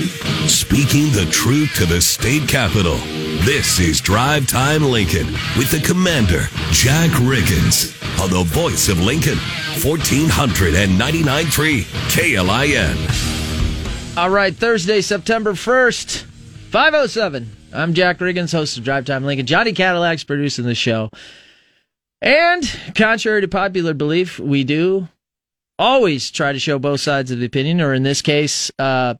Speaking the truth to the state capitol. This is Drive Time Lincoln with the commander, Jack Riggins, on the voice of Lincoln, 1499.3 KLIN. All right, Thursday, September 1st, 507. I'm Jack Riggins, host of Drive Time Lincoln. Johnny Cadillac's producing the show. And contrary to popular belief, we do always try to show both sides of the opinion, or in this case, uh,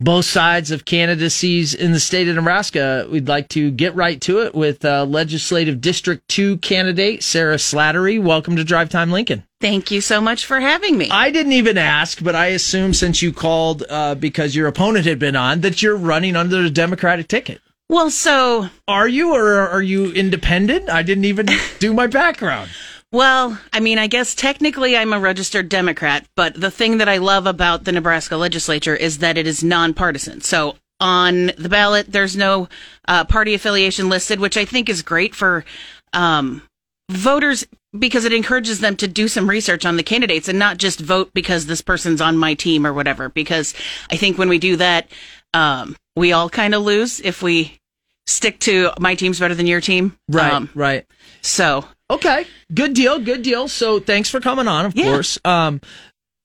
both sides of candidacies in the state of Nebraska. We'd like to get right to it with uh, Legislative District 2 candidate Sarah Slattery. Welcome to Drive Time Lincoln. Thank you so much for having me. I didn't even ask, but I assume since you called uh, because your opponent had been on that you're running under the Democratic ticket. Well, so are you, or are you independent? I didn't even do my background. Well, I mean, I guess technically I'm a registered Democrat, but the thing that I love about the Nebraska legislature is that it is nonpartisan. So on the ballot, there's no uh, party affiliation listed, which I think is great for um, voters because it encourages them to do some research on the candidates and not just vote because this person's on my team or whatever. Because I think when we do that, um, we all kind of lose if we stick to my team's better than your team. Right. Um, right. So Okay, good deal, good deal. So thanks for coming on, of yeah. course. Um,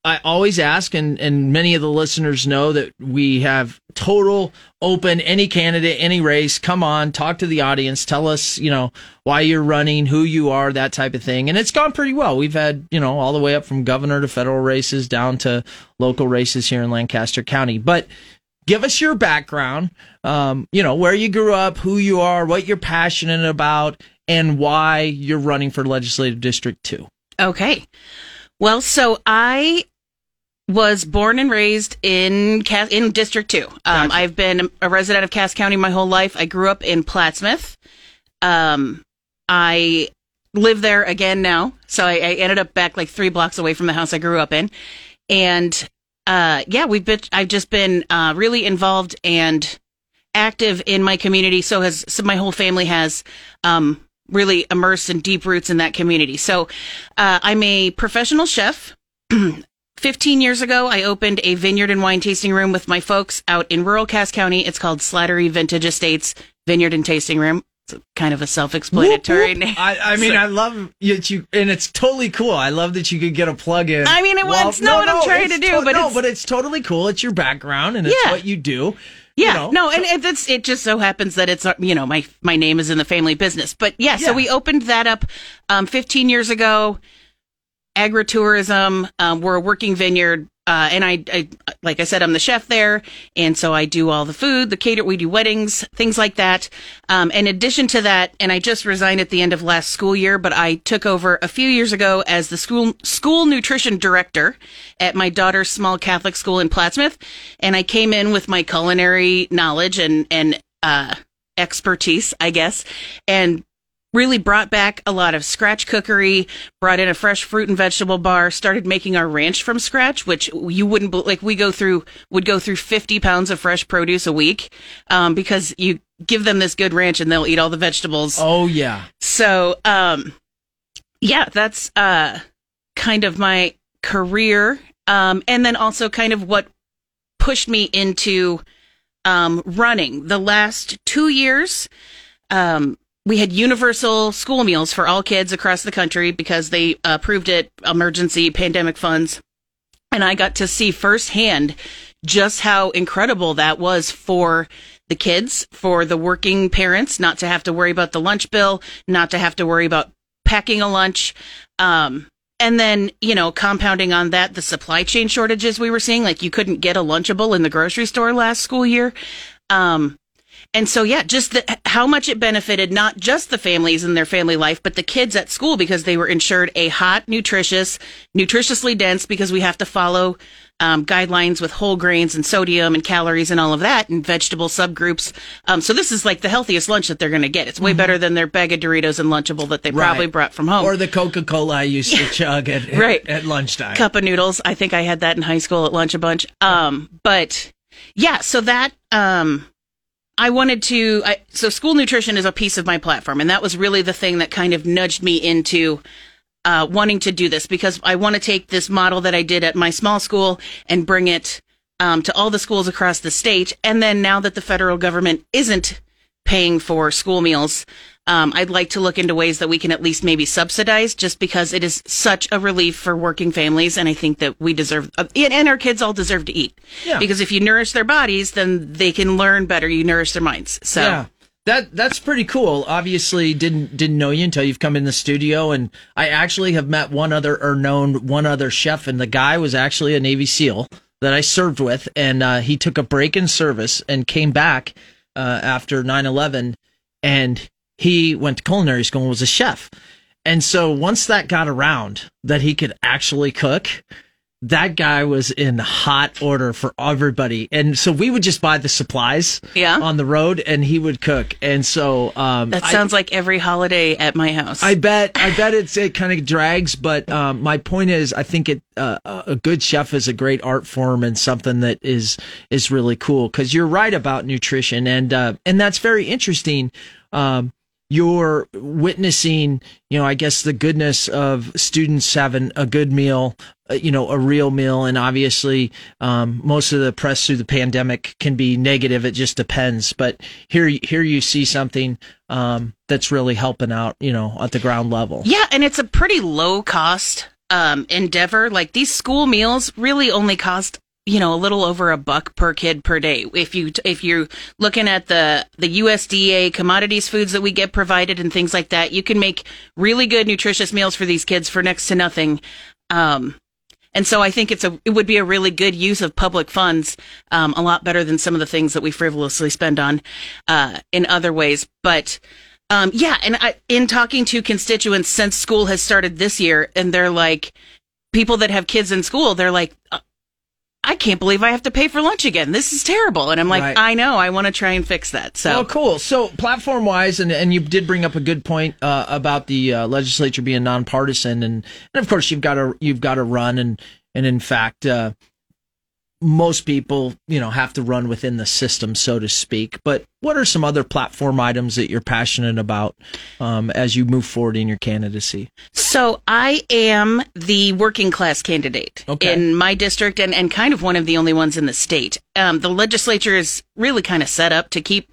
I always ask, and, and many of the listeners know that we have total open, any candidate, any race. Come on, talk to the audience. Tell us, you know, why you're running, who you are, that type of thing. And it's gone pretty well. We've had, you know, all the way up from governor to federal races down to local races here in Lancaster County. But give us your background, um, you know, where you grew up, who you are, what you're passionate about, and why you're running for legislative district 2. Okay. Well, so I was born and raised in Cass- in District 2. Um, gotcha. I've been a resident of Cass County my whole life. I grew up in Plattsmouth. Um, I live there again now. So I, I, ended up back like three blocks away from the house I grew up in. And uh, yeah, we've been, I've just been uh, really involved and active in my community. So has so my whole family has. Um, really immersed and deep roots in that community. So uh, I'm a professional chef. 15 years ago, I opened a vineyard and wine tasting room with my folks out in rural Cass County. It's called Slattery Vintage Estates Vineyard and Tasting Room. It's kind of a self-explanatory name. I, I mean, so, I love you, you, and it's totally cool. I love that you could get a plug in. I mean, it, well, it's not no, what I'm trying to do, to- but no, but it's totally cool. It's your background and it's yeah. what you do. Yeah, you know, no, and it, it's it just so happens that it's you know my my name is in the family business, but yeah, yeah. so we opened that up um, 15 years ago. Agritourism, um, we're a working vineyard uh, and I, I, like I said, I'm the chef there, and so I do all the food, the cater. We do weddings, things like that. Um, in addition to that, and I just resigned at the end of last school year, but I took over a few years ago as the school school nutrition director at my daughter's small Catholic school in Plattsmouth, and I came in with my culinary knowledge and and uh, expertise, I guess, and really brought back a lot of scratch cookery, brought in a fresh fruit and vegetable bar, started making our ranch from scratch, which you wouldn't like. We go through would go through fifty pounds of fresh produce a week um, because you give them this good ranch and they'll eat all the vegetables. Oh yeah. So um, yeah, that's uh, kind of my career, um, and then also kind of what pushed me into um, running the last two years. Um, we had universal school meals for all kids across the country because they approved it emergency pandemic funds. And I got to see firsthand just how incredible that was for the kids, for the working parents, not to have to worry about the lunch bill, not to have to worry about packing a lunch. Um, and then, you know, compounding on that, the supply chain shortages we were seeing, like you couldn't get a Lunchable in the grocery store last school year. Um, and so, yeah, just the, how much it benefited not just the families in their family life, but the kids at school because they were insured a hot, nutritious, nutritiously dense because we have to follow um, guidelines with whole grains and sodium and calories and all of that and vegetable subgroups. Um, so this is like the healthiest lunch that they're going to get. It's way mm-hmm. better than their bag of Doritos and Lunchable that they right. probably brought from home. Or the Coca Cola I used to chug at, right. at, at lunchtime. Cup of noodles. I think I had that in high school at lunch a bunch. Um, but yeah, so that, um, I wanted to, I, so school nutrition is a piece of my platform. And that was really the thing that kind of nudged me into uh, wanting to do this because I want to take this model that I did at my small school and bring it um, to all the schools across the state. And then now that the federal government isn't paying for school meals, um, I'd like to look into ways that we can at least maybe subsidize just because it is such a relief for working families. And I think that we deserve, uh, and our kids all deserve to eat. Yeah. Because if you nourish their bodies, then they can learn better. You nourish their minds. So. Yeah. That that's pretty cool. Obviously, didn't didn't know you until you've come in the studio, and I actually have met one other or known one other chef, and the guy was actually a Navy SEAL that I served with, and uh, he took a break in service and came back uh, after 9-11, and he went to culinary school and was a chef. And so once that got around that he could actually cook, that guy was in hot order for everybody. And so we would just buy the supplies Yeah. on the road and he would cook. And so um That I- sounds like every holiday at my house. I bet I bet it's it kind of drags, but um, my point is I think it uh, a good chef is a great art form and something that is is really cool because you're right about nutrition and uh, and that's very interesting. Um, you're witnessing, you know, I guess the goodness of students having a good meal, uh, you know, a real meal, and obviously, um, most of the press through the pandemic can be negative. It just depends. But here, here you see something um, that's really helping out, you know, at the ground level. Yeah, and it's a pretty low cost um, endeavor. Like these school meals really only cost you know a little over a buck per kid per day. If you if you're looking at the the USDA commodities foods that we get provided and things like that, you can make really good nutritious meals for these kids for next to nothing. Um, and so I think it's a it would be a really good use of public funds, um, a lot better than some of the things that we frivolously spend on uh, in other ways. But um, yeah, and I, in talking to constituents since school has started this year, and they're like, people that have kids in school, they're like, uh, I can't believe I have to pay for lunch again. This is terrible. And I'm like, Right. I know, I want to try and fix that. So Oh, cool. So, platform wise, and, and you did bring up a good point uh, about the uh, legislature being nonpartisan, and, and of course you've got to you've got to run, and and in fact, uh, most people you know have to run within the system, so to speak. But what are some other platform items that you're passionate about um, as you move forward in your candidacy? So I am the working class candidate Okay. in my district and, and kind of one of the only ones in the state. Um, the legislature is really kind of set up to keep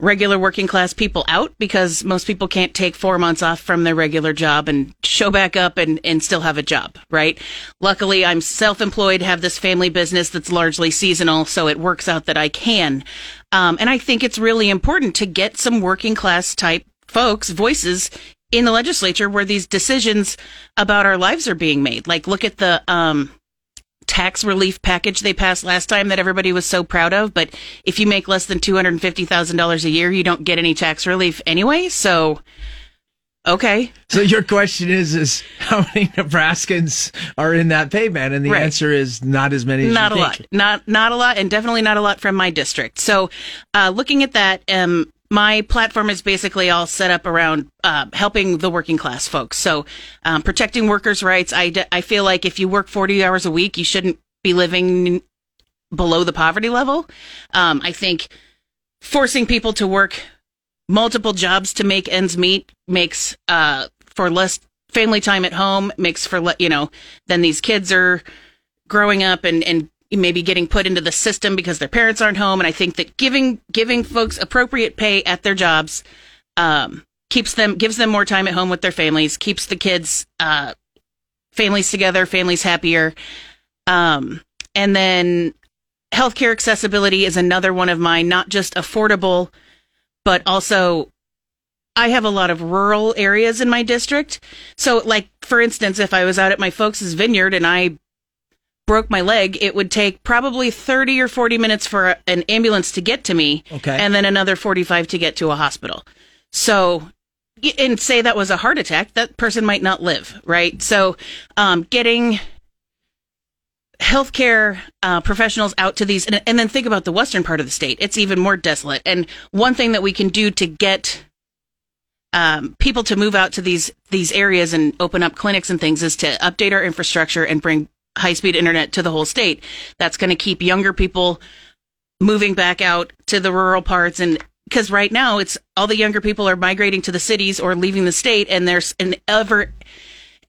regular working class people out because most people can't take four months off from their regular job and show back up and, and still have a job, right? Luckily, I'm self-employed, have this family business that's largely seasonal, so it works out that I can. Um, and I think it's really important to get some working class type folks' voices in the legislature where these decisions about our lives are being made. Like, look at the, um, tax relief package they passed last time that everybody was so proud of. But if you make less than $250,000 a year, you don't get any tax relief anyway. So, okay. So your question is is how many Nebraskans are in that pay band, and the Right. answer is not as many. as not a you lot not not a lot and definitely not a lot from my district so uh, looking at that um my platform is basically all set up around uh, helping the working class folks. So um, protecting workers rights. I, d- I feel like if you work 40 hours a week you shouldn't be living below the poverty level. Um, i think forcing people to work multiple jobs to make ends meet makes uh, for less family time at home makes for le- you know then these kids are growing up and and maybe getting put into the system because their parents aren't home and i think that giving giving folks appropriate pay at their jobs um, keeps them gives them more time at home with their families keeps the kids uh, families together families happier um, and then healthcare accessibility is another one of mine not just affordable but also I have a lot of rural areas in my district. So, like, for instance, if I was out at my folks' vineyard and I broke my leg, it would take probably 30 or 40 minutes for an ambulance to get to me. Okay. And then another 45 to get to a hospital. So, and say that was a heart attack, that person might not live, right? So, um, getting healthcare uh, professionals out to these, and, and then think about the western part of the state. It's even more desolate. And one thing that we can do to get um, people to move out to these these areas and open up clinics and things is to update our infrastructure and bring high speed internet to the whole state. That's going to keep younger people moving back out to the rural parts and because right now it's all the younger people are migrating to the cities or leaving the state and there's an ever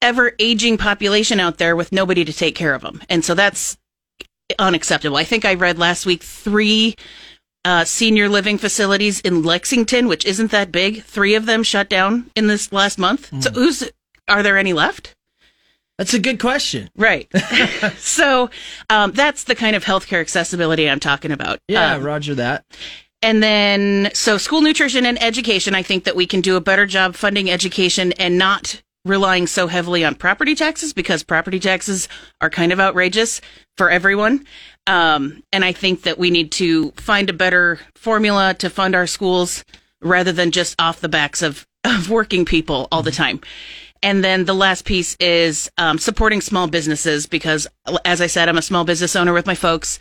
ever aging population out there with nobody to take care of them and so that's unacceptable. I think I read last week three uh, senior living facilities in Lexington, which isn't that big. Three of them shut down in this last month. Mm. So who's are there any left? That's a good question. Right. so um, that's the kind of healthcare accessibility I'm talking about. Yeah, um, roger that. And then, so school nutrition and education, I think that we can do a better job funding education and not relying so heavily on property taxes because property taxes are kind of outrageous for everyone. Um, and I think that we need to find a better formula to fund our schools rather than just off the backs of, of working people all the time. And then the last piece is um, supporting small businesses because, as I said, I'm a small business owner with my folks.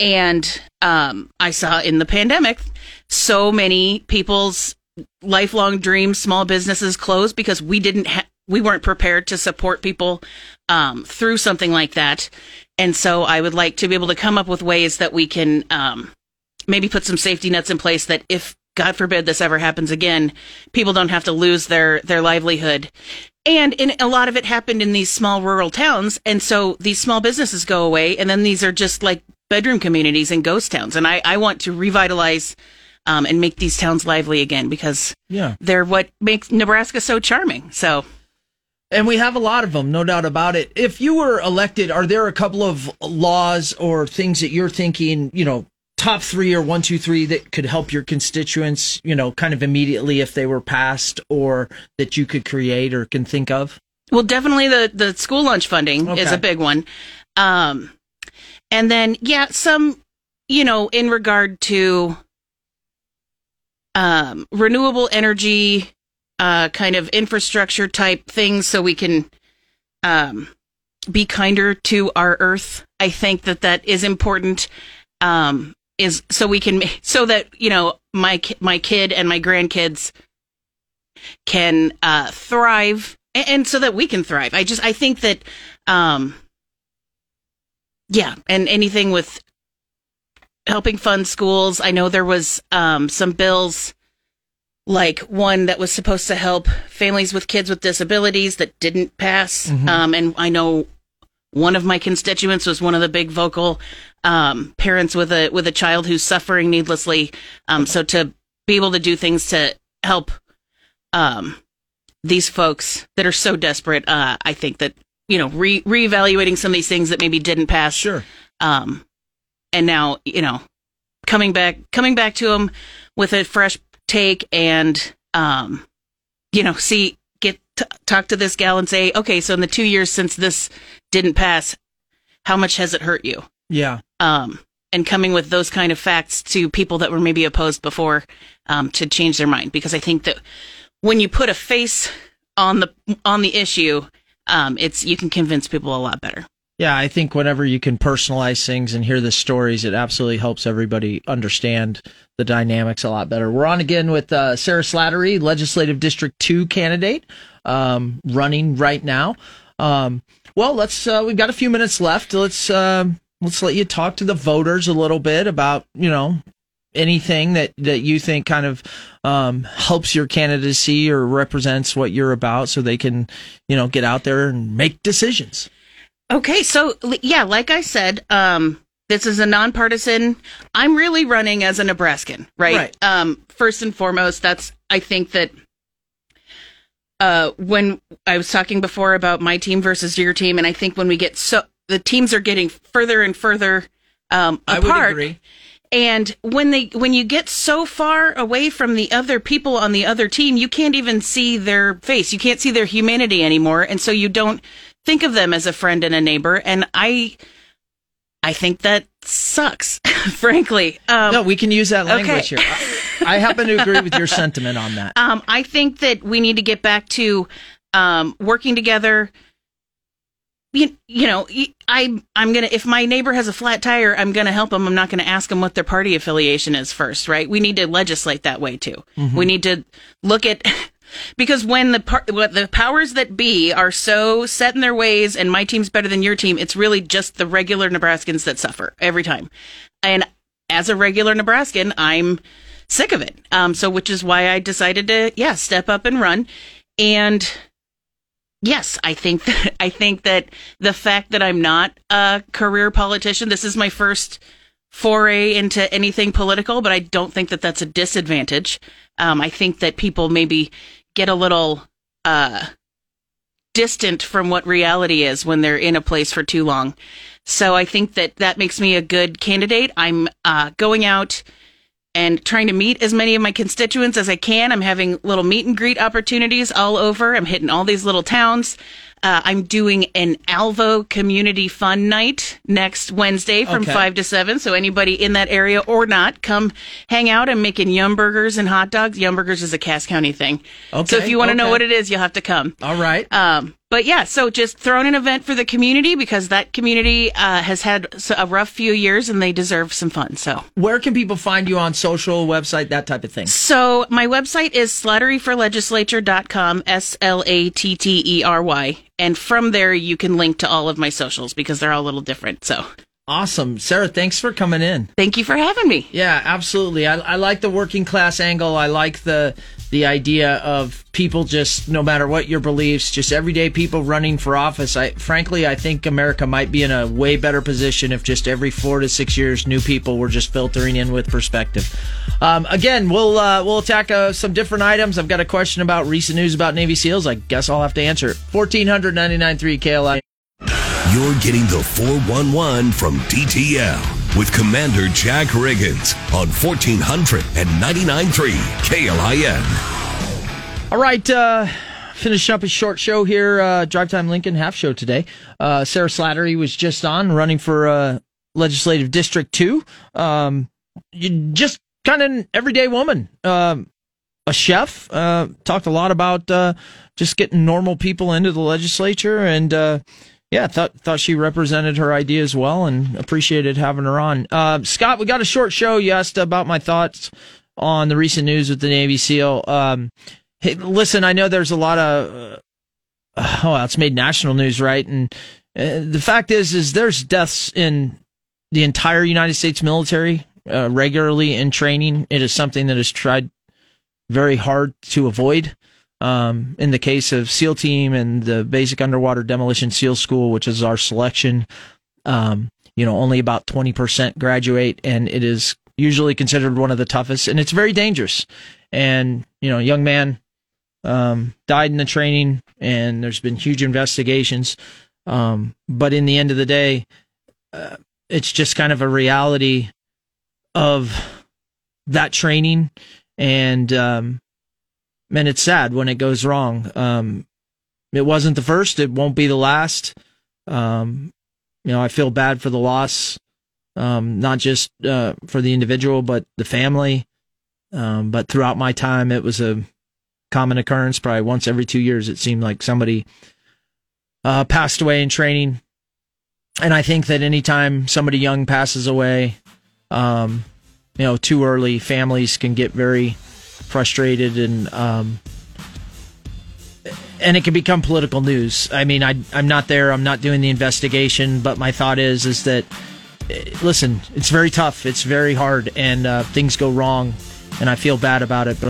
And um, I saw in the pandemic so many people's lifelong dreams, small businesses closed because we didn't we weren't prepared to support people um, through something like that. And so I would like to be able to come up with ways that we can um, maybe put some safety nets in place that if God forbid this ever happens again, people don't have to lose their their livelihood. And in, a lot of it happened in these small rural towns, and so these small businesses go away, and then these are just like bedroom communities and ghost towns. And I, I want to revitalize um, and make these towns lively again because yeah. they're what makes Nebraska so charming. So and we have a lot of them, no doubt about it. If you were elected, are there a couple of laws or things that you're thinking, you know, top three or one, two, three that could help your constituents, you know, kind of immediately if they were passed or that you could create or can think of? Well, definitely the, the school lunch funding okay. is a big one. Um, and then, yeah, some, you know, in regard to um, renewable energy, uh, kind of infrastructure type things so we can um, be kinder to our earth. I think that that is important. Um, is so we can so that you know my my kid and my grandkids can uh, thrive and, and, so that we can thrive. I just I think that um, yeah, and anything with helping fund schools. I know there was um, some bills like one that was supposed to help families with kids with disabilities that didn't pass. Mm-hmm. Um, and I know one of my constituents was one of the big vocal um, parents with a with a child who's suffering needlessly. Um, so to be able to do things to help um, these folks that are so desperate, uh, I think that you know re reevaluating some of these things that maybe didn't pass. Sure. Um, and now you know coming back coming back to them with a fresh take and um, you know see t- talk to this gal and say okay so in the two years since this didn't pass how much has it hurt you? Yeah. Um, and coming with those kind of facts to people that were maybe opposed before um, to change their mind. Because i think that when you put a face on the on the issue um, it's you can convince people a lot better yeah, I think whenever you can personalize things and hear the stories, it absolutely helps everybody understand the dynamics a lot better. We're on again with uh, Sarah Slattery, Legislative District 2 candidate, um, running right now. Um, well, let's, uh, we've got a few minutes left. Let's, uh, let's let you talk to the voters a little bit about, you know, anything that, that you think kind of um, helps your candidacy or represents what you're about so they can, you know, get out there and make decisions. Okay, so yeah, like I said, um, this is a nonpartisan. I'm really running as a Nebraskan, right? right. Um, first and foremost, that's I think that uh, when I was talking before about my team versus your team, and I think when we get so the teams are getting further and further um, apart. And when they when you get so far away from the other people on the other team, you can't even see their face. You can't see their humanity anymore, and so you don't think of them as a friend and a neighbor. And I, I think that sucks, frankly. Um, no, we can use that language okay. here. I, I, happen to agree with your sentiment on that. Um, I think that we need to get back to um, working together. You, you know, I I'm gonna if my neighbor has a flat tire, I'm gonna help them. I'm not gonna ask them what their party affiliation is first, right? We need to legislate that way too. Mm-hmm. We need to look at because when the par- the powers that be are so set in their ways and my team's better than your team, it's really just the regular Nebraskans that suffer every time. And as a regular Nebraskan, I'm sick of it. Um, so which is why I decided to, yeah, step up and run. And yes, I think that I think that the fact that I'm not a career politician, this is my first foray into anything political, but I don't think that that's a disadvantage. Um, I think that people maybe get a little uh, distant from what reality is when they're in a place for too long. So I think that that makes me a good candidate. I'm uh, going out and trying to meet as many of my constituents as I can. I'm having little meet and greet opportunities all over. I'm hitting all these little towns. Uh, I'm doing an Alvo Community Fun Night next Wednesday from Okay. 5 to 7. So anybody in that area or not, come hang out. I'm making Yum Burgers and hot dogs. Yum Burgers is a Cass County thing. Okay. so if you want to know what it is, you'll have to come. All right. Um, but yeah, so just throwing an event for the community because that community uh, has had a rough few years and they deserve some fun. So, Where can people find you on social, website, that type of thing? so my website is slatteryforlegislature.com, S L A T T E R Y, and from there you can link to all of my socials because they're all a little different. So, Awesome. Sarah, thanks for coming in. thank you for having me. Yeah, absolutely. I, I like the working class angle. I like the the idea of people just no matter what your beliefs, just everyday people running for office. I frankly, I think America might be in a way better position if just every four to six years, new people were just filtering in with perspective. Um, again, we'll uh, we'll attack uh, some different items. I've got a question about recent news about Navy SEALs. I guess I'll have to answer it. Fourteen hundred ninety nine three KLI. You're getting the 411 from DTL with Commander Jack Riggins on 1499.3 KLIN. All right, uh, finish up a short show here. Uh, Drive Time Lincoln half show today. Uh, Sarah Slattery was just on running for uh, Legislative District Two. Um, you just kind of an everyday woman. Um, a chef. Uh, talked a lot about uh, just getting normal people into the legislature, and uh, yeah, thought thought she represented her ideas well, and appreciated having her on. Uh, Scott, we got a short show. You asked about my thoughts on the recent news with the Navy SEAL. Um, hey, listen, I know there's a lot of uh, oh, it's made national news, right? And uh, the fact is, is there's deaths in the entire United States military uh, regularly in training. It is something that is tried very hard to avoid. Um, in the case of SEAL Team and the Basic Underwater Demolition SEAL School, which is our selection, um, you know, only about 20% graduate, and it is usually considered one of the toughest, and it's very dangerous. And, you know, young man um, died in the training, and there's been huge investigations. Um, but in the end of the day, uh, it's just kind of a reality of that training and um man it's sad when it goes wrong. Um it wasn't the first. It won't be the last. Um you know i feel bad for the loss um not just uh for the individual but the family. Um but throughout my time it was a common occurrence. Probably once every 2 years it seemed like somebody uh passed away in training. And i think that anytime somebody young passes away um you know too early families can get very frustrated and um and it can become political news. I mean i i'm not there i'm not doing the investigation but my thought is is that listen it's very tough it's very hard and uh, things go wrong and i feel bad about it but